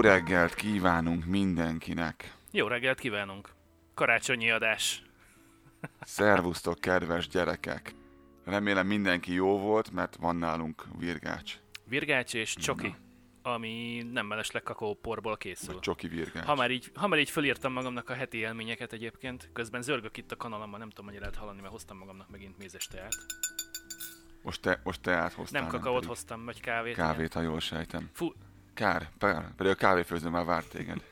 reggelt kívánunk mindenkinek! Jó reggelt kívánunk! Karácsonyi adás. Szervusztok, kedves gyerekek! Remélem mindenki jó volt, mert van nálunk virgács. Virgács és csoki, ami nem mellesleg kakaóporból készül. Vagy csoki virgács. Ha már, így, ha már így fölírtam magamnak a heti élményeket egyébként, közben zörgök itt a kanalomban, nem tudom, hogy lehet hallani, mert hoztam magamnak megint mézes teát. Most te, most te áthoztál. Nem kakaót pedig hoztam, vagy kávét. Kávét, ha jól sejtem. Fú, Kár, pár, pedig a kávéfőző már várt téged.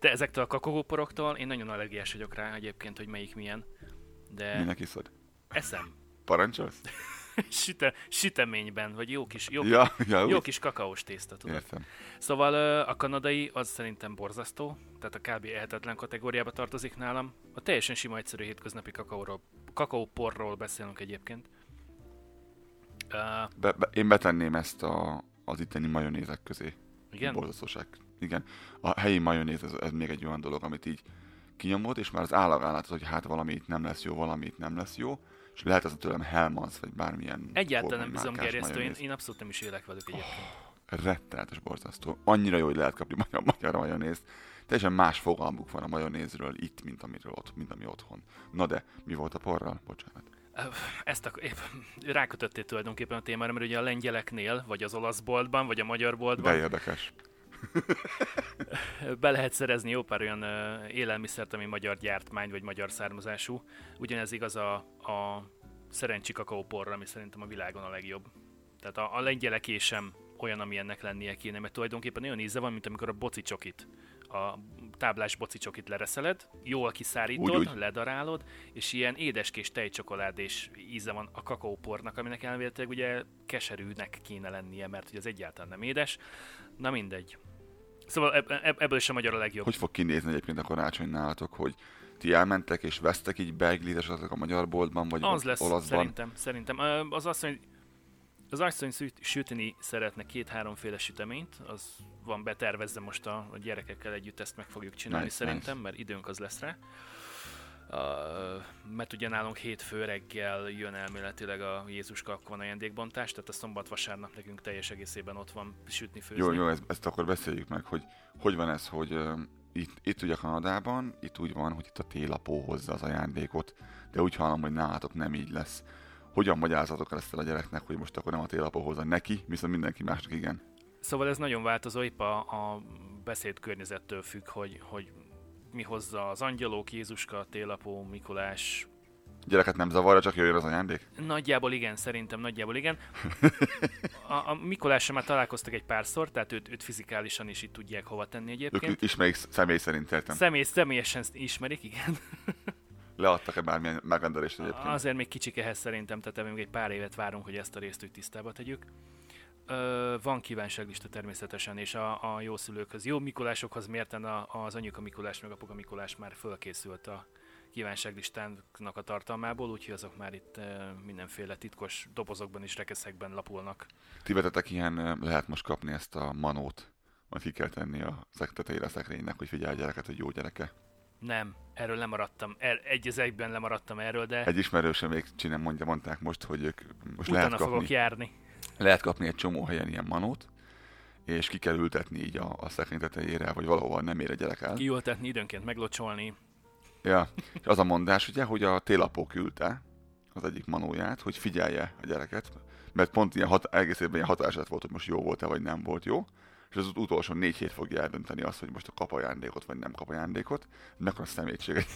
de ezektől a kakaóporoktól én nagyon allergiás vagyok rá egyébként, hogy melyik milyen. De Minek iszod? eszem. Parancsolsz? Süte, süteményben, vagy jó kis, jó, Ja, ja, jó úgy. kis kakaós tészta, tudod. Értem. Szóval a kanadai az szerintem borzasztó, tehát a kb. ehetetlen kategóriába tartozik nálam. A teljesen sima egyszerű hétköznapi kakaóról, kakaóporról beszélünk egyébként. Uh, Be, be, én betenném ezt a, az itteni majonézek közé. igen? Borzasztóság. Igen. A helyi majonéz, ez, ez még egy olyan dolog, amit így kinyomod, és már az állagán látod, hogy hát valami itt nem lesz jó, valami itt nem lesz jó, és lehet ez tőlem Hellmann's, vagy bármilyen Egyáltalán nem bizomgerjesztő, én, én abszolút nem is élek velük egyébként. Rettenetes borzasztó. Annyira jó, hogy lehet kapni magyar, magyar majonézt. Teljesen más fogalmuk van a majonézről itt, mint, amiről ott, mint ami otthon. Na de, mi volt a porral? Bocsánat. Ezt a, épp, rákötöttél tulajdonképpen a témára, mert ugye a lengyeleknél, vagy az olasz boltban, vagy a magyar De boltban érdekes. be lehet szerezni jó pár olyan élelmiszert, ami magyar gyártmány, vagy magyar származású. Ugyanez igaz a, a szerencsi kakaóporra, ami szerintem a világon a legjobb. Tehát a, a lengyeleké sem olyan, ami ennek lennie kéne, mert tulajdonképpen olyan íze van, mint amikor a boci csokit, a táblás boci csokit lereszeled, jól kiszárítod, Úgy, úgy. ledarálod, és ilyen édeskés tejcsokoládés íze van a kakaópornak, aminek elméletileg ugye keserűnek kéne lennie, mert ugye az egyáltalán nem édes. Na mindegy. Szóval eb- eb- ebből is a magyar a legjobb. Hogy fog kinézni egyébként a karácsony nálatok, hogy ti elmentek és vesztek így beiglit esetleg a magyar boltban, vagy Az lesz, olaszban? szerintem. szerintem. Az asszony, az asszony szü- sütni szeretne két-háromféle süteményt, az van betervezve most a, a gyerekekkel együtt ezt meg fogjuk csinálni Nice, szerintem, mert időnk az lesz rá. Uh, mert ugye nálunk hétfő reggel jön elméletileg a Jézuska, akkor van ajándékbontás, tehát a szombat-vasárnap nekünk teljes egészében ott van sütni, főzni. Jó, jó, ezt, ezt akkor beszéljük meg, hogy hogy van ez, hogy uh, itt, itt ugye Kanadában, itt úgy van, hogy itt a télapó hozza az ajándékot, de úgy hallom, hogy nálatok nem így lesz. Hogyan magyarázatok el ezt a gyereknek, hogy most akkor nem a télapó hozza neki, viszont mindenki másnak igen? Szóval ez nagyon változó, épp a, a beszéd környezettől függ, hogy, hogy mi hozza az angyalok, Jézuska, Télapó, Mikulás. Gyereket nem zavarja, csak jöjjön az ajándék? Nagyjából igen, szerintem nagyjából igen. A, a Mikulással már találkoztak egy párszor, tehát őt, őt fizikálisan is itt tudják hova tenni Ők egyébként. ismerik személy szerint értem. Személy, személyesen ismerik, igen. Leadtak-e bármilyen megrendelést egyébként? Azért még kicsik ehhez szerintem, tehát még egy pár évet várunk, hogy ezt a részt úgy tisztába tegyük. Ö, van kívánságlista természetesen, és a, a jó szülőkhöz, jó Mikulásokhoz mérten a, az anyuka Mikulás meg apuka Mikulás már fölkészült a kívánságlistának a tartalmából, úgyhogy azok már itt ö, mindenféle titkos dobozokban és rekeszekben lapulnak. Ti vetetek ilyen, lehet most kapni ezt a manót, majd ki kell tenni a tetejére a szekrénynek, hogy figyelj gyereket, hogy jó gyereke. Nem, erről lemaradtam, er, egy az egyben lemaradtam erről, de Egy ismerősöm még csinál, mondja, mondták most, hogy ők most utána lehet fogok kapni, járni. lehet kapni egy csomó helyen ilyen manót, és ki kell ültetni így a, a szekrény tetejére, vagy valahol nem ér a gyerek el. Kiültetni, időnként meglocsolni. Ja. És az a mondás, ugye, hogy a télapó küldte az egyik manóját, hogy figyelje a gyereket, mert pont ilyen hat, egész évben ilyen hatását volt, hogy most jó volt-e, vagy nem volt jó, és az utolsó négy hét fogja eldönteni azt, hogy most a kap ajándékot, vagy nem kap ajándékot. Mekkora szemétség egy.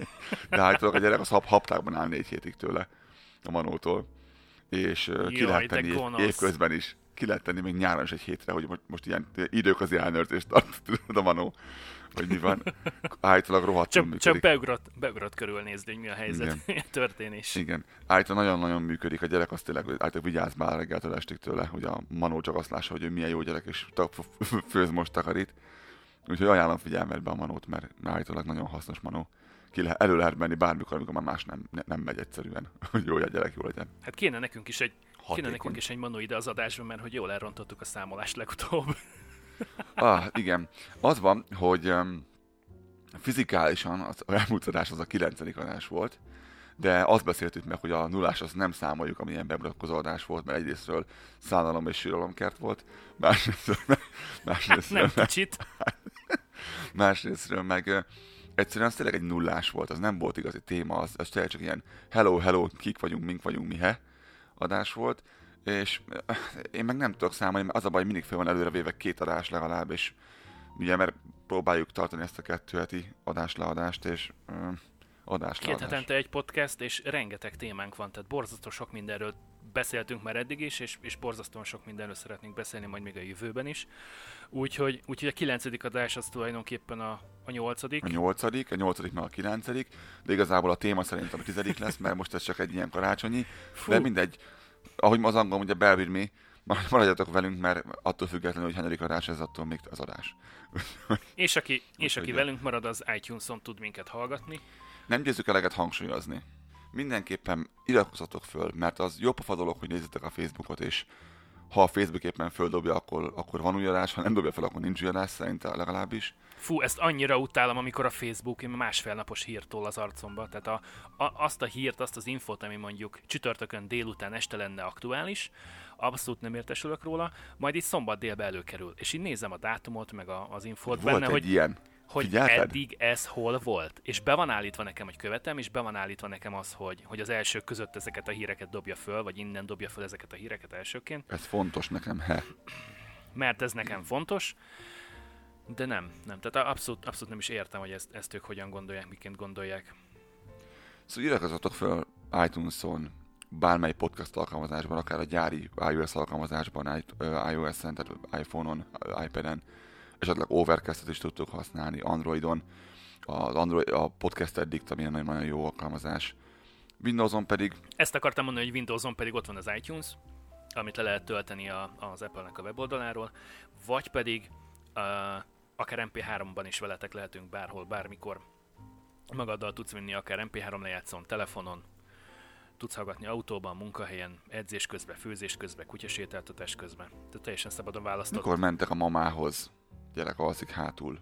De állítólag a gyerek az hap, haptákban áll négy hétig tőle a manótól. És ö, ki Jaj, lehet tenni év, évközben is. Ki lehet tenni még nyáron is egy hétre, hogy most, most ilyen időközi ellenőrzést tart tudod, a manó. Vagy mi van. Állítólag rohadtul Csak, működik. csak beugrott, beugrott körülnézni, hogy mi a helyzet, mi a történés. Igen. Állítólag nagyon-nagyon működik a gyerek, azt tényleg, hogy állítólag vigyázz már reggeltől estig tőle, hogy a Manó csak azt lássa, hogy ő milyen jó gyerek, és főz most takarít. Úgyhogy ajánlom figyelmet be a Manót, mert állítólag nagyon hasznos Manó. Ki lehet, elő lehet menni bármikor, amikor már más nem, ne- nem megy egyszerűen, hogy jó, hogy a gyerek jó legyen. Hát kéne nekünk is egy, kéne Hatékony. nekünk is egy manó ide az adásban, mert hogy jól elrontottuk a számolást legutóbb. Ah, igen. Az van, hogy um, fizikálisan az elmúlt adás az a 9. adás volt, de azt beszéltük meg, hogy a nullás azt nem számoljuk, amilyen bemutatkozó adás volt, mert egyrésztről szánalom és síralomkert volt, másrésztről meg, Másrésztről, Nem meg, kicsit. másrésztről meg egyszerűen az tényleg egy nullás volt, az nem volt igazi téma, az, az tényleg csak ilyen hello, hello, kik vagyunk, mink vagyunk, mi he adás volt, és ö, én meg nem tudok számolni, mert az a baj, mindig fel van előrevéve két adás legalább, és ugye, mert próbáljuk tartani ezt a kettő heti adásleadást, és ö, adás Két hetente egy podcast, és rengeteg témánk van, tehát borzasztó sok mindenről beszéltünk már eddig is, és, és borzasztóan sok mindenről szeretnénk beszélni majd még a jövőben is. Úgyhogy, úgyhogy a kilencedik adás az tulajdonképpen a, a nyolcadik. A nyolcadik, a nyolcadik meg a kilencedik, de igazából a téma szerintem a tizedik lesz, mert most ez csak egy ilyen karácsonyi, Fú, de mindegy. Ahogy az angol mondja, bear with me, maradjatok velünk, mert attól függetlenül, hogy hanyadik adás ez, attól még az adás. és aki, és aki velünk marad, az iTunes-on tud minket hallgatni. Nem győzzük eleget hangsúlyozni. Mindenképpen iratkozzatok föl, mert az jó pofa dolog, hogy nézzétek a Facebookot, és ha a Facebook éppen földobja, akkor, akkor van új adás, ha nem dobja fel, akkor nincs új adás, szerintem legalábbis. Fú, ezt annyira utálom, amikor a Facebook másfél napos hírtól az arcomba. Tehát a, a, azt a hírt, azt az infót, ami mondjuk csütörtökön délután este lenne aktuális, abszolút nem értesülök róla, majd itt szombat délbe előkerül. És így nézem a dátumot, meg a, az infót Volt benne, egy hogy, ilyen. Hogy Figyelted? eddig ez hol volt. És be van állítva nekem, hogy követem, és be van állítva nekem az, hogy, hogy az elsők között ezeket a híreket dobja föl, vagy innen dobja föl ezeket a híreket elsőként, Ez fontos nekem, he. mert ez nekem fontos. De nem, nem. Tehát abszolút, abszolút nem is értem, hogy ezt, ezt ők hogyan gondolják, miként gondolják. Szóval iratkozzatok fel iTunes-on, bármely podcast alkalmazásban, akár a gyári iOS alkalmazásban, iOS-en, tehát iPhone-on, iPad-en, esetleg Overcast-et is tudtok használni, Androidon, az Android, a Podcast Addict, ami egy nagyon jó alkalmazás. Windowson pedig Ezt akartam mondani, hogy Windowson pedig ott van az iTunes, amit le lehet tölteni a, az Apple-nek a weboldaláról, vagy pedig uh, akár MP3-ban is veletek lehetünk bárhol, bármikor. Magaddal tudsz vinni akár MP3 lejátszón, telefonon, tudsz hallgatni autóban, munkahelyen, edzés közben, főzés közben, kutyasétáltatás közben. Tehát teljesen szabadon választod. mikor mentek a mamához, gyerek alszik hátul.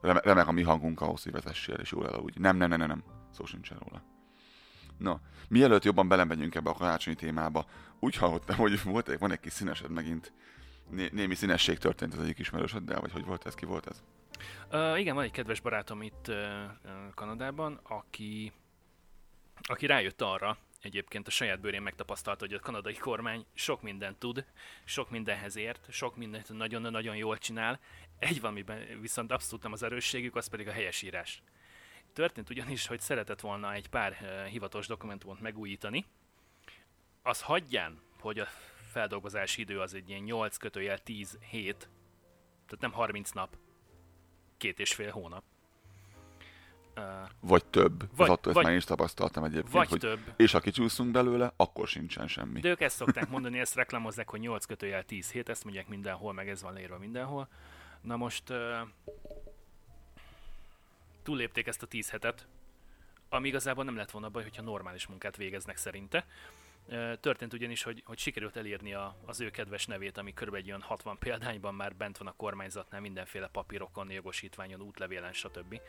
Rem- remek a mi hangunk ahhoz, hogy vezessél, és jól elaludj. Nem, nem, nem, nem, nem. Szó sincsen róla. Na, mielőtt jobban belemegyünk ebbe a karácsonyi témába, úgy hallottam, hogy volt egy, van egy kis színesed megint. Né- némi színesség történt az egyik ismerősöddel, vagy hogy volt ez, ki volt ez? Uh, igen, van egy kedves barátom itt uh, Kanadában, aki, aki rájött arra, egyébként a saját bőrén megtapasztalta, hogy a kanadai kormány sok mindent tud, sok mindenhez ért, sok mindent nagyon-nagyon jól csinál, egy valamiben viszont abszolút nem az erősségük, az pedig a helyesírás. Történt ugyanis, hogy szeretett volna egy pár uh, hivatalos dokumentumot megújítani, az hagyján, hogy a feldolgozási idő az egy ilyen 8 kötőjel 10 hét, tehát nem 30 nap, két és fél hónap. Uh, Vagy több. Vagy- Vagy, attól vagy- ezt már én is tapasztaltam egyébként, vagy hogy több. és ha kicsúszunk belőle, akkor sincsen semmi. De ők ezt szokták mondani, ezt reklámozzák, hogy 8 kötőjel 10 hét, ezt mondják mindenhol, meg ez van leírva mindenhol. Na most uh, túllépték ezt a 10 hetet, ami igazából nem lett volna baj, hogyha normális munkát végeznek szerinte. Uh, történt ugyanis, hogy, hogy sikerült elírni a, az ő kedves nevét, ami kb. egy olyan 60 példányban már bent van a kormányzatnál, mindenféle papírokon, jogosítványon, útlevélen, stb.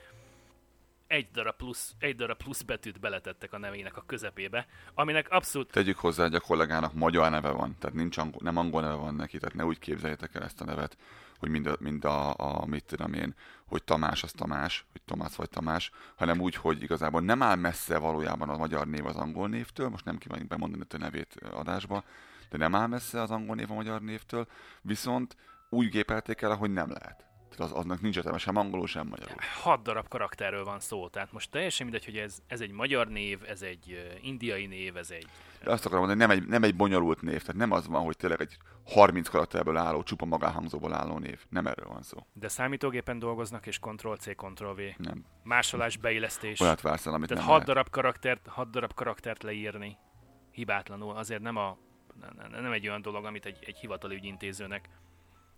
Egy darab, plusz, egy darab plusz betűt beletettek a nevének a közepébe, aminek abszolút Tegyük hozzá, hogy a kollégának magyar neve van, tehát nincs angol, nem angol neve van neki, tehát ne úgy képzeljétek el ezt a nevet, hogy mind a, mind a, a mit tudom én, hogy Tamás az Tamás, hogy Tomás vagy Tamás, hanem úgy, hogy igazából nem áll messze valójában a magyar név az angol névtől, most nem kívánjuk bemondani a nevét adásba, de nem áll messze az angol név a magyar névtől, viszont úgy gépelték el, hogy nem lehet. Tehát az, aznak nincs értelme sem angolul, sem magyarul. hat darab karakterről van szó, tehát most teljesen mindegy, hogy ez, ez egy magyar név, ez egy indiai név, ez egy... De azt akarom mondani, nem egy, nem egy bonyolult név, tehát nem az van, hogy tényleg egy 30 karakterből álló, csupa magánhangzóból álló név. Nem erről van szó. De számítógépen dolgoznak, és Ctrl-C, Ctrl-V. Nem. Másolás, beillesztés. Olyat vársz el, amit Tehát nem hat lehet. darab, karaktert, hat darab karaktert leírni hibátlanul, azért nem, a, nem- nem egy olyan dolog, amit egy, egy hivatali ügyintézőnek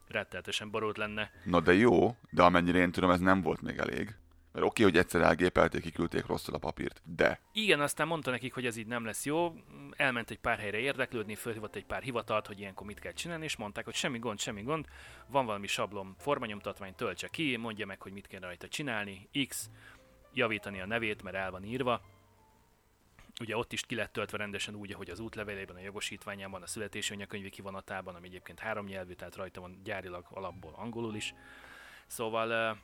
retteltesen borult lenne. Na de jó, de amennyire én tudom, ez nem volt még elég. Mert oké, hogy egyszer elgépelték, kiküldték rosszul a papírt, de. Igen, aztán mondta nekik, hogy ez így nem lesz jó, elment egy pár helyre érdeklődni, fölhívott egy pár hivatalt, hogy ilyenkor mit kell csinálni, és mondták, hogy semmi gond, semmi gond, van valami sablon formanyomtatvány, töltse ki, mondja meg, hogy mit kell rajta csinálni, X, javítani a nevét, mert el van írva, ugye ott is ki lett töltve rendesen úgy, ahogy az útlevelében, a jogosítványában, a születési anyakönyvi kivonatában, ami egyébként három nyelvű, tehát rajta van gyárilag alapból angolul is. Szóval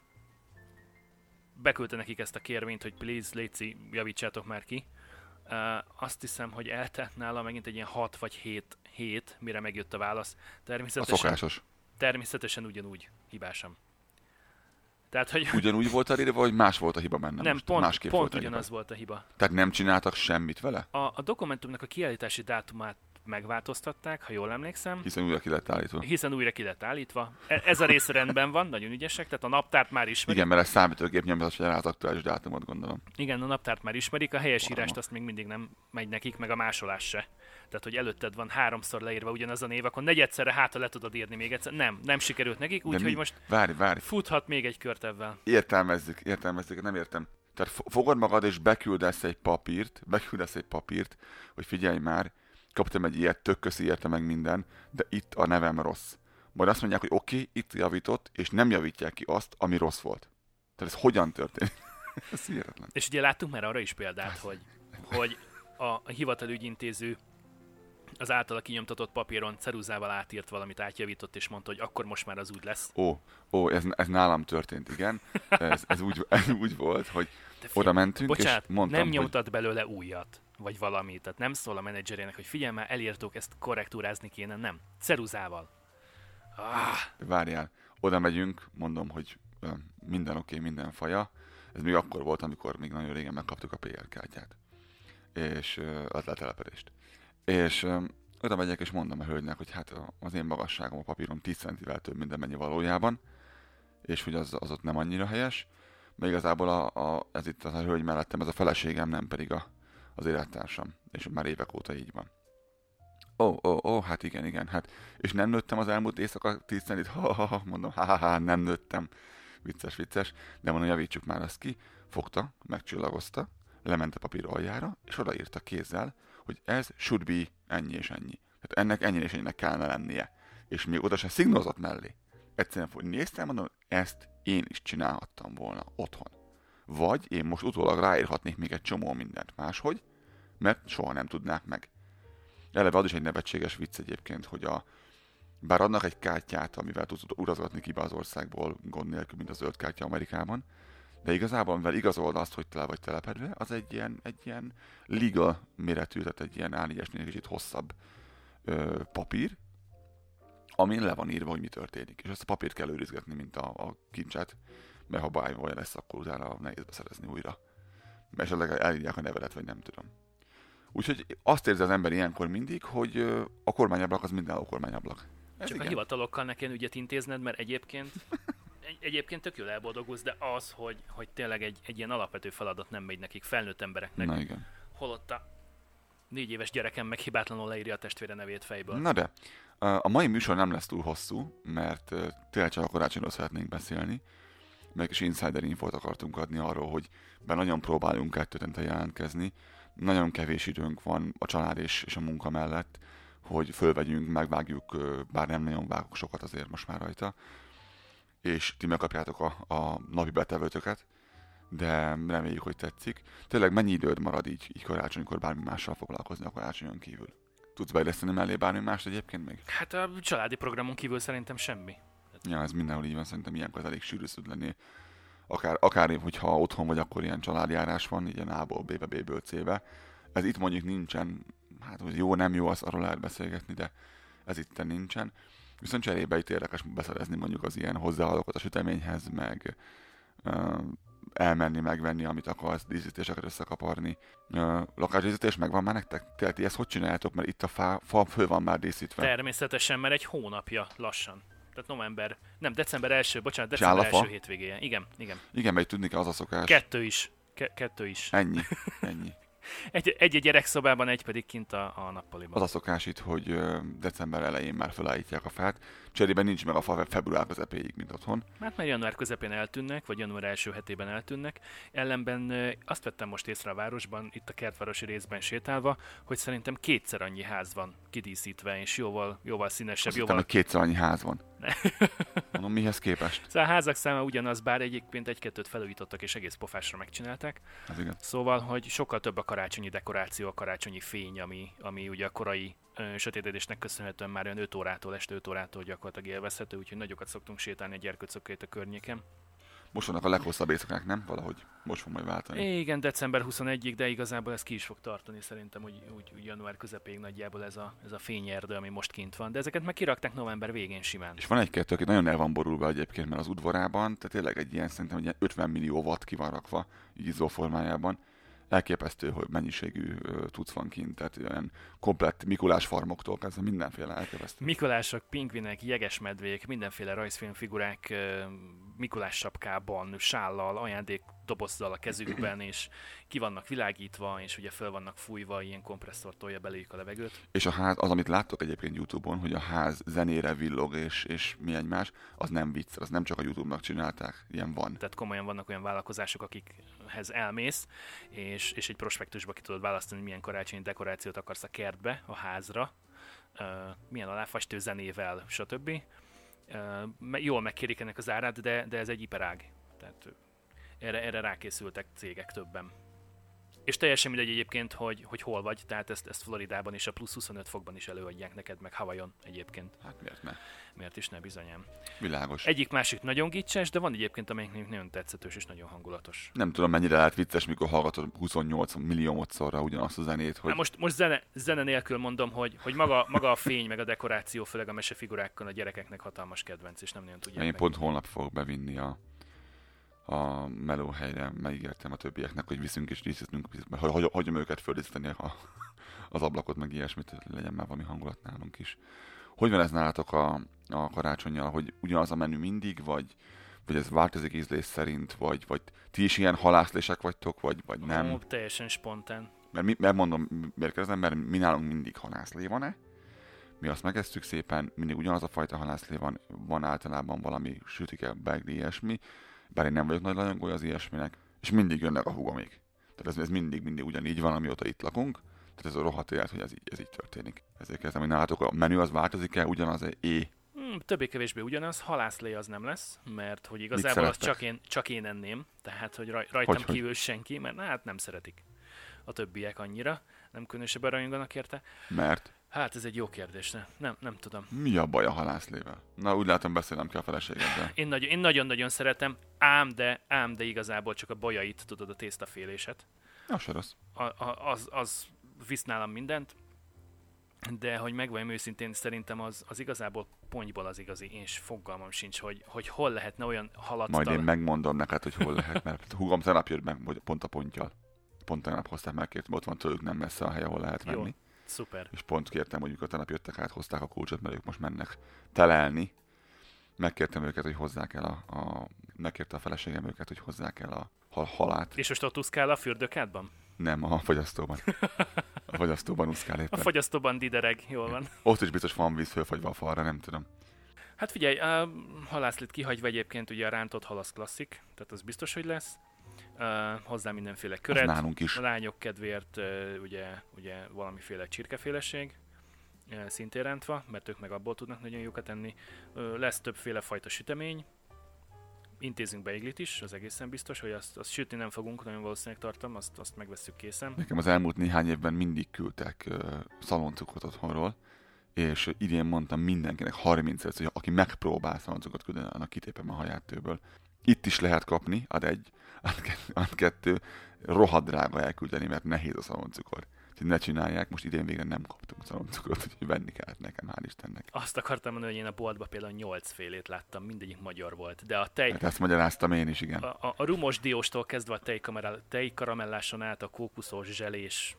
beküldte nekik ezt a kérvényt, hogy please, Léci, javítsátok már ki. Azt hiszem, hogy eltelt nála megint egy ilyen 6 vagy 7 hét, mire megjött a válasz. Természetesen, a szokásos. Természetesen ugyanúgy hibásam. Tehát, hogy... Ugyanúgy volt a írva, vagy más volt a hiba benne? Nem, most? pont, Másképp pont volt ugyanaz hiba. volt a hiba. Tehát nem csináltak semmit vele? A, a dokumentumnak a kiállítási dátumát megváltoztatták, ha jól emlékszem. Hiszen újra ki lett állítva. Hiszen újra ki lett állítva. E- ez a rész rendben van, nagyon ügyesek, tehát a naptárt már ismerik. Igen, mert ez számítógép nyomja az aktuális dátumot, gondolom. Igen, a naptárt már ismerik, a helyesírást azt még mindig nem megy nekik, meg a másolás se. Tehát, hogy előtted van háromszor leírva ugyanaz a név, akkor negyedszerre hátra le tudod írni még egyszer. Nem, nem sikerült nekik, úgyhogy most várj, várj. futhat még egy kört ebben. Értelmezzük, értelmezzük, nem értem. Tehát fogod magad és beküldesz egy papírt, beküldesz egy papírt, hogy figyelj már, kaptam egy ilyet, tök köszi, érte meg minden, de itt a nevem rossz. Majd azt mondják, hogy oké, okay, itt javított, és nem javítják ki azt, ami rossz volt. Tehát ez hogyan történik? ez hihetetlen. És ugye láttunk már arra is példát, hogy, hogy a, hivatalügyintéző az általa kinyomtatott papíron ceruzával átírt valamit, átjavított, és mondta, hogy akkor most már az úgy lesz. Ó, ó ez, ez nálam történt, igen. Ez, ez, úgy, ez úgy volt, hogy oda mentünk, bocsánat, és mondtam, nem nyomtat hogy... belőle újat vagy valami. Tehát nem szól a menedzserének, hogy figyelj már, elírtuk, ezt korrektúrázni kéne, nem. Ceruzával. Ah. Várjál, oda megyünk, mondom, hogy minden oké, okay, minden faja. Ez még akkor volt, amikor még nagyon régen megkaptuk a PR kártyát. És az letelepedést. És oda megyek, és mondom a hölgynek, hogy hát az én magasságom a papíron 10 centivel több, mint mennyi valójában, és hogy az, az ott nem annyira helyes. Mert igazából a, a, ez itt az a hölgy mellettem, ez a feleségem, nem pedig a, az élettársam, és már évek óta így van. Ó, oh, ó, oh, ó, oh, hát igen, igen, hát, és nem nőttem az elmúlt éjszaka 10 centit, ha, ha, ha, mondom, ha, ha, ha, nem nőttem, vicces, vicces, de mondom, javítsuk már ezt ki, fogta, megcsillagozta, lement a papír aljára, és odaírta kézzel, hogy ez should be ennyi és ennyi. Tehát ennek ennyi és ennyinek kellene lennie. És még oda se szignozott mellé. Egyszerűen hogy néztem, mondom, ezt én is csinálhattam volna otthon. Vagy én most utólag ráírhatnék még egy csomó mindent máshogy, mert soha nem tudnák meg. Eleve az is egy nevetséges vicc egyébként, hogy a, bár adnak egy kártyát, amivel tudsz urazgatni ki be az országból gond nélkül, mint a zöld kártya Amerikában, de igazából, mivel igazolod azt, hogy tele vagy telepedve, az egy ilyen, egy ilyen legal méretű, tehát egy ilyen a kicsit hosszabb ö, papír, amin le van írva, hogy mi történik. És ezt a papírt kell őrizgetni, mint a, a kincset, mert ha bármi lesz, akkor utána nehéz beszerezni újra. Mert esetleg elírják a nevelet, vagy nem tudom. Úgyhogy azt érzi az ember ilyenkor mindig, hogy a kormányablak az minden a kormányablak. Ez Csak igen. a hivatalokkal ne ügyet intézned, mert egyébként egy, egyébként tök jól elboldogulsz, de az, hogy, hogy tényleg egy, egy ilyen alapvető feladat nem megy nekik, felnőtt embereknek. Na igen. Holott a négy éves gyerekem meg hibátlanul leírja a testvére nevét fejből. Na de, a mai műsor nem lesz túl hosszú, mert tényleg csak a karácsonyról szeretnénk beszélni meg is insider infót akartunk adni arról, hogy be nagyon próbálunk kettőtente jelentkezni, nagyon kevés időnk van a család és, és a munka mellett, hogy fölvegyünk, megvágjuk, bár nem nagyon vágok sokat azért most már rajta, és ti megkapjátok a, a napi betevőtöket, de reméljük, hogy tetszik. Tényleg mennyi időd marad így, így karácsonykor bármi mással foglalkozni a karácsonyon kívül? Tudsz beilleszteni mellé bármi mást egyébként még? Hát a családi programon kívül szerintem semmi. Ja, ez mindenhol így van, szerintem ilyenkor elég sűrű tud lenni. Akár, akár hogyha otthon vagy, akkor ilyen családjárás van, ilyen A-ból B-be, B-ből C-be. Ez itt mondjuk nincsen, hát hogy jó, nem jó, az arról lehet beszélgetni, de ez itt nincsen. Viszont cserébe itt érdekes beszerezni mondjuk az ilyen hozzáadókat a süteményhez, meg uh, elmenni, megvenni, amit akarsz, díszítéseket összekaparni. Uh, lakásdíszítés megvan már nektek? Tehát ezt hogy csináljátok, mert itt a fa, fa föl van már díszítve? Természetesen, mert egy hónapja lassan tehát november, nem, december első, bocsánat, december első hétvégéje. Igen, igen. Igen, mert tudni kell az a szokás. Kettő is. Ke- kettő is. Ennyi, ennyi. Egy, egy, egy gyerekszobában, egy pedig kint a, a nappaliban. Az a szokás itt, hogy december elején már felállítják a fát, cserében nincs meg a fa február közepéig, mint otthon. Hát mert január közepén eltűnnek, vagy január első hetében eltűnnek. Ellenben azt vettem most észre a városban, itt a kertvárosi részben sétálva, hogy szerintem kétszer annyi ház van kidíszítve, és jóval, jóval színesebb. Azt jóval... Hittem, kétszer annyi ház van. Mondom, mihez képest? Szóval a házak száma ugyanaz, bár egyébként egy-kettőt felújítottak és egész pofásra megcsinálták. Ez igen. Szóval, hogy sokkal több a karácsonyi dekoráció, a karácsonyi fény, ami, ami ugye a korai ö, sötétedésnek köszönhetően már olyan 5 órától, este 5 órától gyakorlatilag élvezhető, úgyhogy nagyokat szoktunk sétálni a gyerkőcökét a környéken. Most vannak a leghosszabb éjszakák, nem? Valahogy most fog majd váltani. Igen, december 21-ig, de igazából ez ki is fog tartani szerintem, úgy, úgy, úgy január közepéig nagyjából ez a, ez a fényerdő, ami most kint van. De ezeket meg kirakták november végén simán. És van egy-kettő, aki nagyon el van borulva egyébként, mert az udvarában, tehát tényleg egy ilyen, szerintem egy ilyen 50 millió watt ki van rakva, így izzó formájában. Elképesztő, hogy mennyiségű cucc van kint, tehát ilyen komplett Mikulás farmoktól kezdve mindenféle elképesztő. Mikulások, pingvinek, jegesmedvék, mindenféle rajzfilmfigurák Mikulás sapkában, sállal, ajándékdobozzal a kezükben, és ki vannak világítva, és ugye föl vannak fújva, ilyen kompresszor tolja beléjük a levegőt. És a ház, az, amit láttok egyébként YouTube-on, hogy a ház zenére villog és, és mi egymás, az nem vicc, az nem csak a YouTube-nak csinálták, ilyen van. Tehát komolyan vannak olyan vállalkozások, akikhez elmész, és, és egy prospektusba ki tudod választani, hogy milyen karácsonyi dekorációt akarsz a kertbe, a házra, ö, milyen aláfestő zenével, stb. Me- jól megkérik ennek az árát, de, de ez egy iparág. Tehát erre, erre rákészültek cégek többen. És teljesen mindegy egyébként, hogy, hogy hol vagy, tehát ezt, ezt Floridában és a plusz 25 fokban is előadják neked, meg Hawaiion egyébként. Hát miért ne? Miért is ne bizonyám. Világos. Egyik másik nagyon gicses, de van egyébként, amelyik nagyon tetszetős és nagyon hangulatos. Nem tudom, mennyire lehet vicces, mikor hallgatod 28 milliómodszorra ugyanazt a zenét, hogy Hát most, most zene, zene nélkül mondom, hogy, hogy maga, maga a fény, meg a dekoráció, főleg a mesefigurákkal a gyerekeknek hatalmas kedvenc, és nem nagyon tudják én meg. pont holnap fogok bevinni a, a melóhelyre, megígértem a többieknek, hogy viszünk és díszítünk, hogy hagy, hagyom őket földíszíteni a, az ablakot, meg ilyesmit, legyen már valami hangulat nálunk is. Hogy van ez nálatok a, a karácsonyjal, hogy ugyanaz a menü mindig, vagy, vagy ez változik ízlés szerint, vagy, vagy ti is ilyen halászlések vagytok, vagy, vagy nem? Ó, teljesen spontán. Mert, mi, mert mondom, miért kérdezem, mert mi nálunk mindig halászlé van-e, mi azt megesszük szépen, mindig ugyanaz a fajta halászlé van, van általában valami sütike, begli, ilyesmi, bár én nem vagyok nagy rajongója az ilyesminek, és mindig jönnek a hugomék. Tehát ez, ez mindig, mindig ugyanígy van, amióta itt lakunk, tehát ez a rohadt élet, hogy ez így, ez így történik. Ezért kérdezem, hogy nálatok a menü az változik-e, ugyanaz egy é, Hmm, többé-kevésbé ugyanaz, halászlé az nem lesz, mert hogy igazából azt csak én, csak én enném, tehát hogy raj, rajtam Hogy, hogy? kívül senki, mert na, hát nem szeretik a többiek annyira, nem különösebben rajonganak érte. mert Hát ez egy jó kérdés, ne? nem, nem tudom. mi a baj a halászlével? Na, úgy látom, beszélnem kell a feleségeddel. Én, nagy, én nagyon-nagyon szeretem, ám de, ám de igazából csak a bajait, tudod, a tésztaféléset. Na, se rossz. A, a, az, az visz nálam mindent, de hogy megvajon őszintén, szerintem az, az igazából pontyból az igazi, és fogalmam sincs, hogy, hogy hol lehetne olyan halat Majd én megmondom neked, hogy hol lehet, mert húgom tegnap jött meg pont a pontjal. Pont tegnap hozták meg, kértem, ott van tőlük nem messze a hely, ahol lehet Jó. Szuper. És pont kértem, hogy mikor tegnap jöttek át, hozták a kulcsot, mert ők most mennek telelni. Megkértem őket, hogy hozzák el a, a megkérte a feleségem őket, hogy hozzák el a hal- halát. És most ott úszkál a fürdőkádban? Nem, a fogyasztóban. A fogyasztóban úszkál A éppen. fogyasztóban didereg, jól van. Ott is biztos van víz fölfagyva a falra, nem tudom. Hát figyelj, a halászlit kihagyva egyébként ugye a rántott halasz klasszik, tehát az biztos, hogy lesz. Uh, hozzá mindenféle köret, nálunk is. a lányok kedvéért uh, ugye, ugye valamiféle csirkeféleség, uh, szintén rántva, mert ők meg abból tudnak nagyon jókat enni. Lesz többféle fajta sütemény, intézünk beiglit is, az egészen biztos, hogy azt, azt sütni nem fogunk, nagyon valószínűleg tartom, azt, azt megveszük készen. Nekem az elmúlt néhány évben mindig küldtek szaloncukrot otthonról, és idén mondtam mindenkinek 30 hogy aki megpróbál szaloncukrot küldeni, annak kitépem a haját tőből. Itt is lehet kapni, ad egy, ad kettő, ad kettő rohadt drága elküldeni, mert nehéz a szaloncukor. Úgyhogy ne csinálják, most idén végre nem kaptunk szaloncukrot, úgyhogy venni kellett nekem, hál' Istennek. Azt akartam mondani, hogy én a boltban például 8 félét láttam, mindegyik magyar volt, de a tej, Hát ezt magyaráztam én is, igen. a, a, a rumos dióstól kezdve a tejkamerál- tejkaramelláson át a kókuszos zselés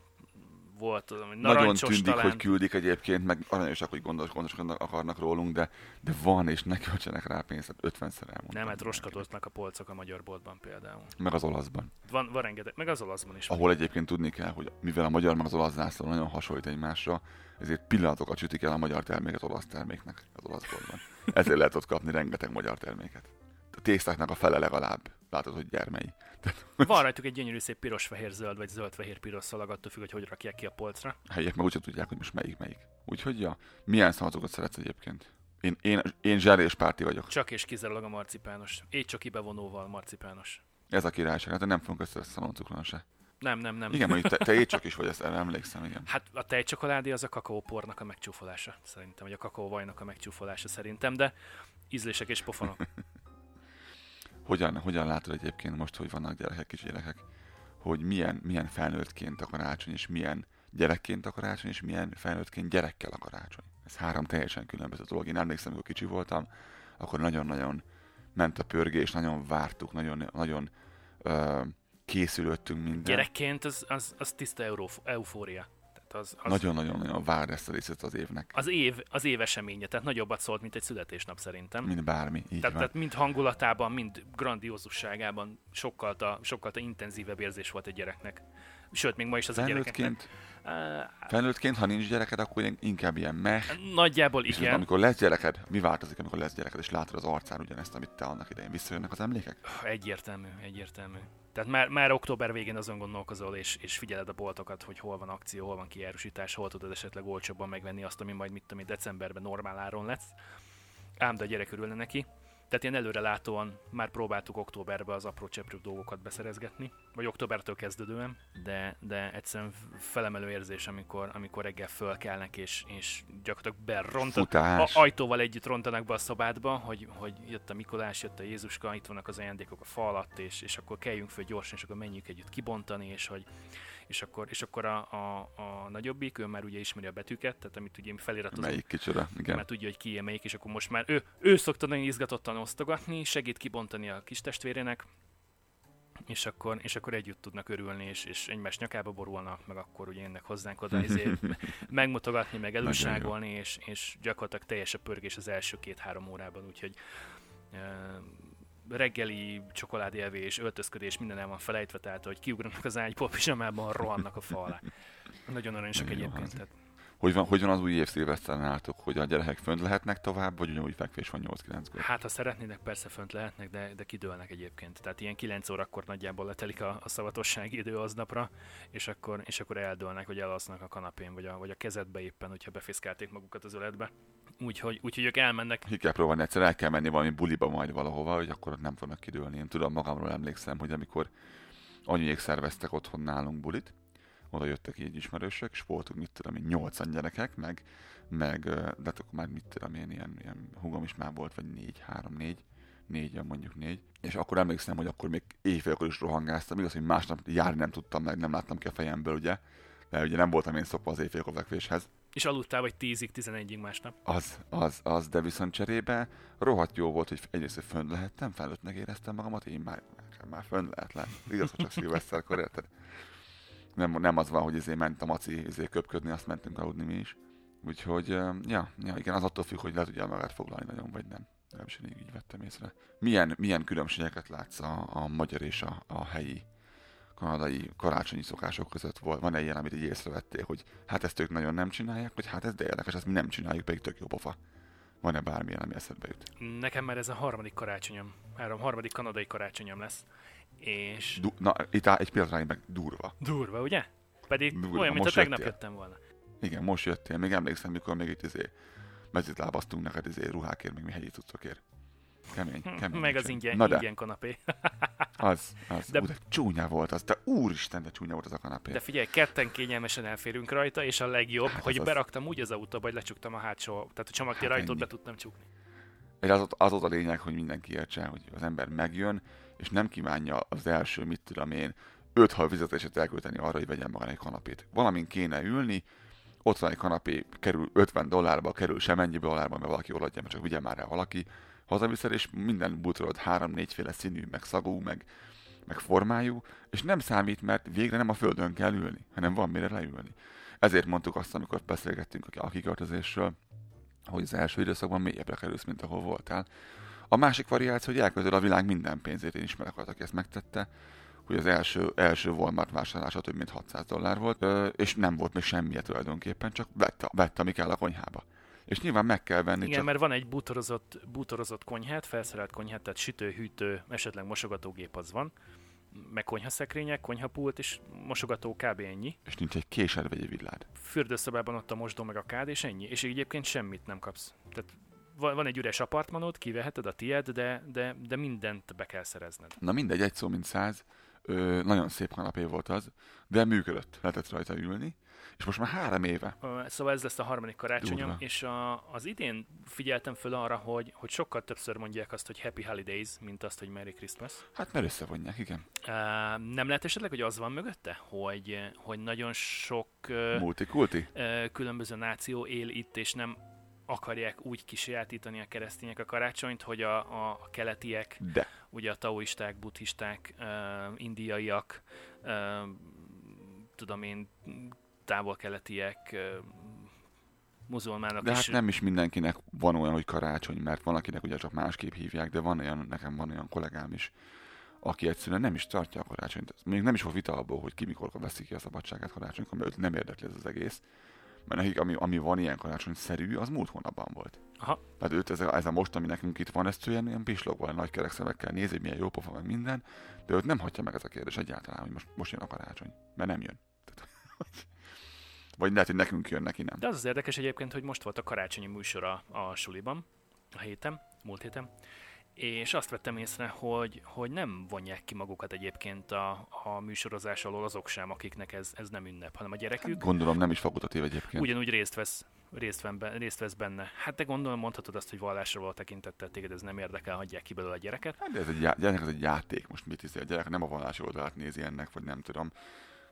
volt, ami Nagyon narancsos tűnik, talán. hogy küldik egyébként, meg aranyosak, hogy gondos, gondoskodnak akarnak rólunk, de, de van, és ne költsenek rá pénzt, hát 50-szer elmondtam. Nem, hát roskadoznak a polcok a magyar boltban például. Meg az olaszban. Van, van rengeteg, meg az olaszban is. Ahol egyébként tudni kell, hogy mivel a magyar meg az olasz zászló nagyon hasonlít egymásra, ezért pillanatokat sütik el a magyar terméket olasz terméknek az olasz boltban. Ezért lehet ott kapni rengeteg magyar terméket. A tésztáknak a fele legalább. Látod, hogy gyermei. Van rajtuk egy gyönyörű szép piros-fehér-zöld, vagy zöld-fehér-piros szalag, attól függ, hogy hogy rakják ki a polcra. Helyiek meg úgyse tudják, hogy most melyik melyik. Úgyhogy ja, milyen szalatokat szeretsz egyébként? Én, én, én zseréspárti vagyok. Csak és kizárólag a marcipános. Étcsoki bevonóval marcipános. Ez a királyság. Hát nem fogunk össze szaloncukron se. Nem, nem, nem. Igen, mondjuk te, te étcsok is vagy, ezt erre emlékszem, igen. Hát a tejcsokoládé az a kakaópornak a megcsúfolása, szerintem, vagy a kakaóvajnak a megcsúfolása szerintem, de ízlések és pofonok. Hogyan, hogyan látod egyébként most, hogy vannak gyerekek, kis gyerekek, hogy milyen, milyen felnőttként a karácsony, és milyen gyerekként a karácsony, és milyen felnőttként gyerekkel a karácsony. Ez három teljesen különböző dolog. Én emlékszem, amikor kicsi voltam, akkor nagyon-nagyon ment a pörgés, nagyon vártuk, nagyon, nagyon ö, készülöttünk minden. Gyerekként az, az, az tiszta eufória. Az, az, Nagyon-nagyon-nagyon vár ezt a részét az évnek. az, év, az év eseménye, tehát nagyobbat szólt, mint egy születésnap szerintem. Mint bármi, így Tehát, van. tehát mind hangulatában, mind grandiózusságában sokkal, ta, sokkal ta intenzívebb érzés volt egy gyereknek. Sőt, még ma is az a gyerekeknek. Felnőttként, ha nincs gyereked, akkor inkább ilyen meh. nagyjából Viszont igen. amikor lesz gyereked, mi változik, amikor lesz gyereked, és látod az arcán ugyanezt, amit te annak idején visszajönnek az emlékek? Egyértelmű, egyértelmű. Tehát már, már október végén azon gondolkozol, és, és figyeled a boltokat, hogy hol van akció, hol van kiárusítás, hol tudod esetleg olcsóbban megvenni azt, ami majd mit tudom, én, decemberben normál áron lesz. Ám de a gyerek örülne neki. Tehát ilyen előrelátóan már próbáltuk októberben az apró cseprő dolgokat beszerezgetni, vagy októbertől kezdődően, de, de egyszerűen felemelő érzés, amikor, amikor reggel fölkelnek, és, és gyakorlatilag berontanak, a, ajtóval együtt rontanak be a szobádba, hogy, hogy jött a Mikolás, jött a Jézuska, itt vannak az ajándékok a fa alatt, és, és akkor keljünk föl gyorsan, és akkor menjünk együtt kibontani, és hogy és akkor, és akkor a, a, a nagyobbik, ő már ugye ismeri a betűket, tehát amit ugye feliratozunk, Melyik kicsoda? Igen. mert tudja, hogy ki melyik, és akkor most már ő, ő szokta nagyon izgatottan osztogatni, segít kibontani a kis testvérének, és akkor, és akkor együtt tudnak örülni, és, és egymás nyakába borulnak, meg akkor ugye jönnek hozzánk oda, ezért megmutogatni, meg előságolni, és, és gyakorlatilag teljes a pörgés az első két-három órában, úgyhogy reggeli csokoládélvés, öltözködés, minden el van felejtve, tehát hogy kiugranak az ágyból, pizsamában rohannak a fa alá. Nagyon aranyosak egyébként. hangzik. Tehát Hogy van, hogy van az új év szilveszteren nálatok, hogy a gyerekek fönt lehetnek tovább, vagy ugyanúgy fekvés van 8-9-kor? Hát, ha szeretnének, persze fönt lehetnek, de, de kidőlnek egyébként. Tehát ilyen 9 órakor nagyjából letelik a, a szavatossági idő aznapra, és akkor, és akkor eldőlnek, vagy elalsznak a kanapén, vagy a, vagy a kezedbe éppen, hogyha befészkálték magukat az öletbe. Úgyhogy, úgyhogy ők elmennek. Ki kell próbálni, egyszer el kell menni valami buliba majd valahova, hogy akkor ott nem fognak kidőlni. Én tudom, magamról emlékszem, hogy amikor anyuék szerveztek otthon nálunk bulit, oda jöttek így ismerősök, és voltunk, mit tudom én, nyolcan gyerekek, meg, meg, de hát akkor már mit tudom én, ilyen, ilyen hugom is már volt, vagy négy, három, négy, négyen mondjuk négy. És akkor emlékszem, hogy akkor még éjfélkor is rohangáztam, igaz, hogy másnap járni nem tudtam meg, nem láttam ki a fejemből, ugye, mert ugye nem voltam én szokva az éjfélkor fekvéshez. És aludtál vagy 10-ig, 11-ig másnap. Az, az, az, de viszont cserébe rohadt jó volt, hogy egyrészt hogy fönn lehettem, felnőttnek éreztem magamat, én már, már fönn lehet. Igaz, hogy csak szilveszterkor, érted? Nem, nem az van, hogy izé ment a maci izé köpködni, azt mentünk aludni mi is. Úgyhogy, ja, ja, igen, az attól függ, hogy le tudja magát foglalni nagyon, vagy nem. Nem is így vettem észre. Milyen, milyen különbségeket látsz a, a magyar és a, a helyi kanadai karácsonyi szokások között volt. Van-e ilyen, amit így észrevettél, hogy hát ezt ők nagyon nem csinálják, hogy hát ez de érdekes, ezt mi nem csináljuk, pedig tök jó pofa. Van-e bármilyen, ami eszedbe jut? Nekem már ez a harmadik karácsonyom, három harmadik kanadai karácsonyom lesz. És Du- na, itt áll, egy pillanatra meg, durva. durva, ugye? Pedig Durva, olyan, mint a tegnap jöttél. jöttem volna. Igen, most jöttél, még emlékszem, mikor még itt izé mezit lábaztunk neked izé ruhákért, még mi hegyi cuccokért. Kemény, kemény. Meg az ingyen, Na de, ingyen kanapé. az, az. De-. Ú, de csúnya volt az, de úristen, de csúnya volt az a kanapé. De figyelj, ketten kényelmesen elférünk rajta, és a legjobb, Hát hogy az az. beraktam úgy az autóba, hogy lecsuktam a hátsó, tehát a csomagti Hát ennyi. be tudtam csukni. És az, az az a lényeg, hogy mindenki értse, hogy az ember megjön, és nem kívánja az első, mit tudom én, öt hal fizetését elkölteni arra, hogy vegyen magának egy kanapét. Valamin kéne ülni, ott van egy kanapé, kerül 50 dollárba, kerül semennyi dollárba, mert valaki oladja, mert csak vigye már rá valaki. Hazaviszed, és minden bútorod három-négyféle színű, meg szagú, meg, meg formájú, és nem számít, mert végre nem a földön kell ülni, hanem van mire leülni. Ezért mondtuk azt, amikor beszélgettünk a kiköltözésről, hogy az első időszakban mélyebbre kerülsz, mint ahol voltál. A másik variáció, hogy elköltöd a világ minden pénzét, én ismerek olyat, aki ezt megtette, hogy az első, első Walmart vásárlása több mint 600 dollár volt, és nem volt még semmije tulajdonképpen, csak vette, vette ami kell a konyhába. És nyilván meg kell venni, Igen, csak mert van egy bútorozott, bútorozott konyhát, felszerelt konyhát, tehát sütő, hűtő, esetleg mosogatógép az van, meg konyhaszekrények, konyhapult és mosogató kb. ennyi. és nincs egy késed vagy egy villád. Fürdőszobában ott a mosdó meg a kád, és ennyi. És egyébként semmit nem kapsz. Tehát van, egy üres apartmanod, kiveheted a tied, de, de, de mindent be kell szerezned. Na mindegy, egy szó, mint száz. Ö, nagyon szép kanapé volt az, de működött, lehetett rajta ülni. És most már három éve. Szóval ez lesz a harmadik karácsonyom, Durva. és a, az idén figyeltem föl arra, hogy, hogy sokkal többször mondják azt, hogy Happy Holidays, mint azt, hogy Merry Christmas. Hát mert összevonják, igen. Uh, nem lehet esetleg, hogy az van mögötte, hogy, hogy nagyon sok uh, Multikulti? uh, különböző náció él itt, és nem akarják úgy kisajátítani a keresztények a karácsonyt, hogy a, a keletiek, De. ugye a taoisták, buddhisták, uh, indiaiak, uh, tudom én, távol-keletiek, muzulmánok De hát is. nem is mindenkinek van olyan, hogy karácsony, mert van akinek ugye csak másképp hívják, de van olyan, nekem van olyan kollégám is, aki egyszerűen nem is tartja a karácsonyt. Még nem is volt vita abból, hogy ki mikor veszi ki a szabadságát karácsonykor, mert őt nem érdekli ez az egész. Mert nekik, ami, ami van ilyen karácsony-szerű, az múlt hónapban volt. Aha. Tehát őt ez a, ez a most, ami nekünk itt van, ezt olyan ilyen pislogval, nagy kerek szemekkel nézi, hogy milyen jó pofa, meg minden, de őt nem hagyja meg ez a kérdés egyáltalán, hogy most, most jön a karácsony. Mert nem jön. Tehát, vagy lehet, hogy nekünk jön, neki nem. De az az érdekes egyébként, hogy most volt a karácsonyi műsora a suliban, a héten, múlt héten, és azt vettem észre, hogy, hogy nem vonják ki magukat egyébként a, a műsorozás alól azok sem, akiknek ez, ez nem ünnep, hanem a gyerekük Gondolom nem is fakultatív egyébként. ugyanúgy részt vesz, részt, be, részt vesz benne. Hát de gondolom mondhatod azt, hogy vallásra való tekintettel téged ez nem érdekel, hagyják ki belőle a gyereket. Hát de ez egy, já- gyerek, ez egy játék, most mit hiszi a gyerek, nem a vallási oldalát nézi ennek, vagy nem tudom,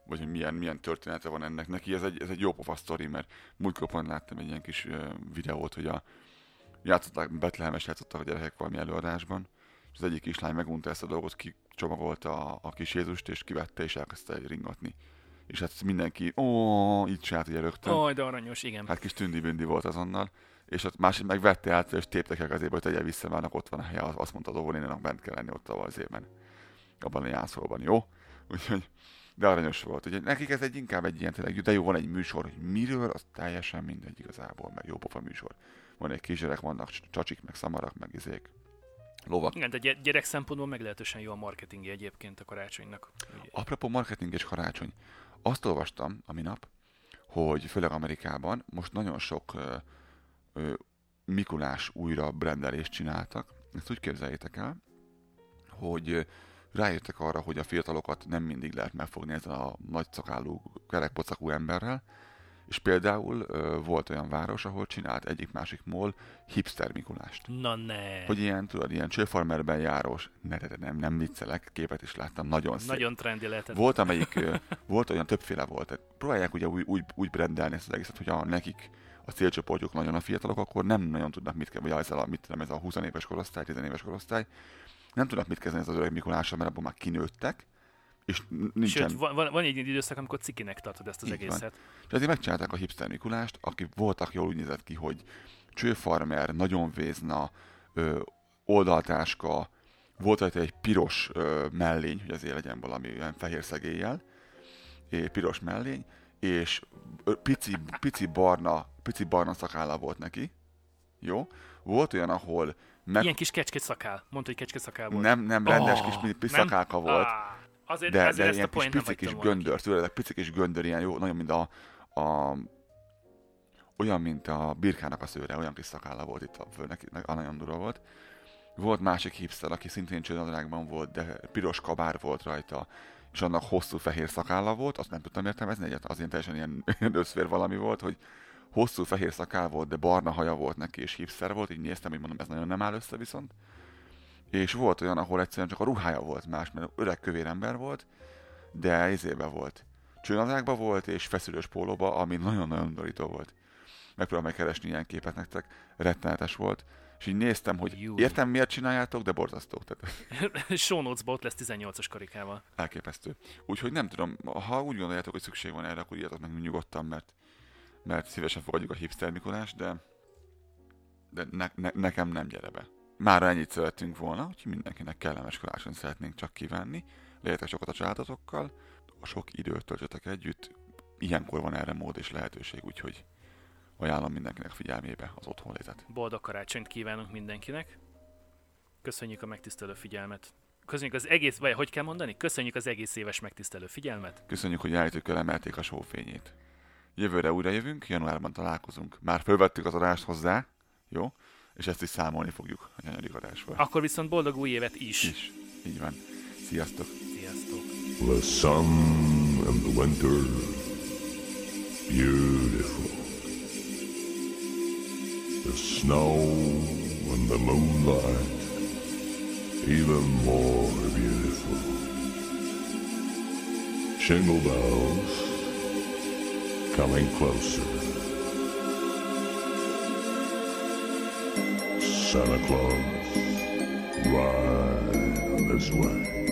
vagy hogy milyen, milyen története van ennek. Neki ez egy, ez egy jó pofa sztori, mert múltkor pont láttam egy ilyen kis videót, hogy a játszották, Betlehemes játszottak a gyerekek valami előadásban, és az egyik kislány megunta ezt a dolgot, kicsomagolta a, a kis Jézust, és kivette, és elkezdte ringatni. És hát mindenki, ó, így csinált ugye rögtön. Ó, de aranyos, igen. Hát kis tündi volt azonnal. És ott másik meg vette át, és téptek el azért, hogy tegye vissza, mert ott van a helye, azt mondta az óvónénának bent kell lenni ott a azért abban a jászolban, jó? Úgyhogy, de aranyos volt. Ugye nekik ez egy inkább egy ilyen tényleg, de jó, van egy műsor, hogy miről, az teljesen mindegy igazából, meg jó pofa műsor. Van egy kisgyerek, vannak csacsik, meg szamarak, meg izék, lovak. Igen, de gy- gyerek szempontból meglehetősen jó a marketingje egyébként a karácsonynak. Ugye, Apropó marketing és karácsony. Azt olvastam a minap, hogy főleg Amerikában most nagyon sok ö, ö, Mikulás újra brendelést csináltak. Ezt úgy képzeljétek el, hogy rájöttek arra, hogy a fiatalokat nem mindig lehet megfogni ezzel a nagy szakálú, kerekpocakú emberrel, és például ö, volt olyan város, ahol csinált egyik-másik mól hipster Mikulást. Na ne! Hogy ilyen, tudod, ilyen csőfarmerben járós, ne, ne, ne, nem, nem viccelek, képet is láttam, nagyon szép. Nagyon trendi lehetett. Volt, amelyik, ö, volt olyan többféle volt. Tehát próbálják ugye úgy, úgy, úgy brendelni ezt az egészet, hogy a nekik a célcsoportjuk nagyon a fiatalok, akkor nem nagyon tudnak mit kezdeni, vagy ezzel a, mit tudom, ez a 20 éves korosztály, 10 éves korosztály, nem tudnak mit kezdeni ez az öreg Mikulással, mert abban már kinőttek, és nincsen... Sőt, van, van, van egy időszak, amikor cikinek tartod ezt az Így van. egészet. És ezért megcsinálták a hipster Mikulást, aki voltak, jól úgy nézett ki, hogy csőfarmer, nagyon vézna, ö, oldaltáska, volt rajta egy piros ö, mellény, hogy azért legyen valami olyan fehér szegéllyel, piros mellény, és pici, pici barna, pici barna szakálla volt neki, jó? Volt olyan, ahol meg, Ilyen kis kecskét szakál. Mondta, hogy kecskét szakál volt. nem, nem rendes Oh, kis, kis nem? szakálka volt, Ah, azért, de, azért de ezt a ilyen kis point nem pici kis göndör, tudod, pici kis göndör, ilyen jó, nagyon mint a, a olyan, mint a birkának a szőre, olyan kis szakálla volt itt a főnek, a nagyon durva volt. Volt másik hipster, aki szintén csődadrágban volt, de piros kabár volt rajta, és annak hosszú fehér szakálla volt, azt nem tudtam értelmezni, egyáltalán az ilyen teljesen ilyen összfér valami volt, hogy hosszú fehér szakál volt, de barna haja volt neki, és hipster volt, így néztem, hogy mondom, ez nagyon nem áll össze viszont. És volt olyan, ahol egyszerűen csak a ruhája volt más, mert öreg kövér ember volt, de izébe volt. Csőnadrágba volt, és feszülős pólóba, ami nagyon-nagyon undorító volt. Megpróbálom megkeresni ilyen képet nektek, rettenetes volt. És így néztem, hogy Jú. értem miért csináljátok, de borzasztó. Tehát Show notes ott lesz 18-as karikával. elképesztő. Úgyhogy nem tudom, ha úgy gondoljátok, hogy szükség van erre, akkor írjatok meg nyugodtan, mert, mert szívesen fogadjuk a hipster Mikulás, de, de ne, ne, nekem nem gyere be. Már ennyit szerettünk volna, hogy mindenkinek kellemes karácsonyt szeretnénk csak kívánni. Legyetek sokat a családotokkal, a sok időt töltsetek együtt. Ilyenkor van erre mód és lehetőség, úgyhogy ajánlom mindenkinek figyelmébe az otthonlétet. Boldog karácsonyt kívánunk mindenkinek. Köszönjük a megtisztelő figyelmet. Köszönjük az egész, vagy hogy kell mondani? Köszönjük az egész éves megtisztelő figyelmet. Köszönjük, hogy állítókkal emelték a sófényét. Jövőre újra jövünk, januárban találkozunk. Már fölvettük az adást hozzá, jó? és ezt is számolni fogjuk a nyanyadik adásban. Akkor viszont boldog új évet is. Is. Így van. Sziasztok! Sziasztok! The sun and the winter, beautiful. The snow and the moonlight, even more beautiful. Shingle bells coming closer. Santa Claus, ride this way.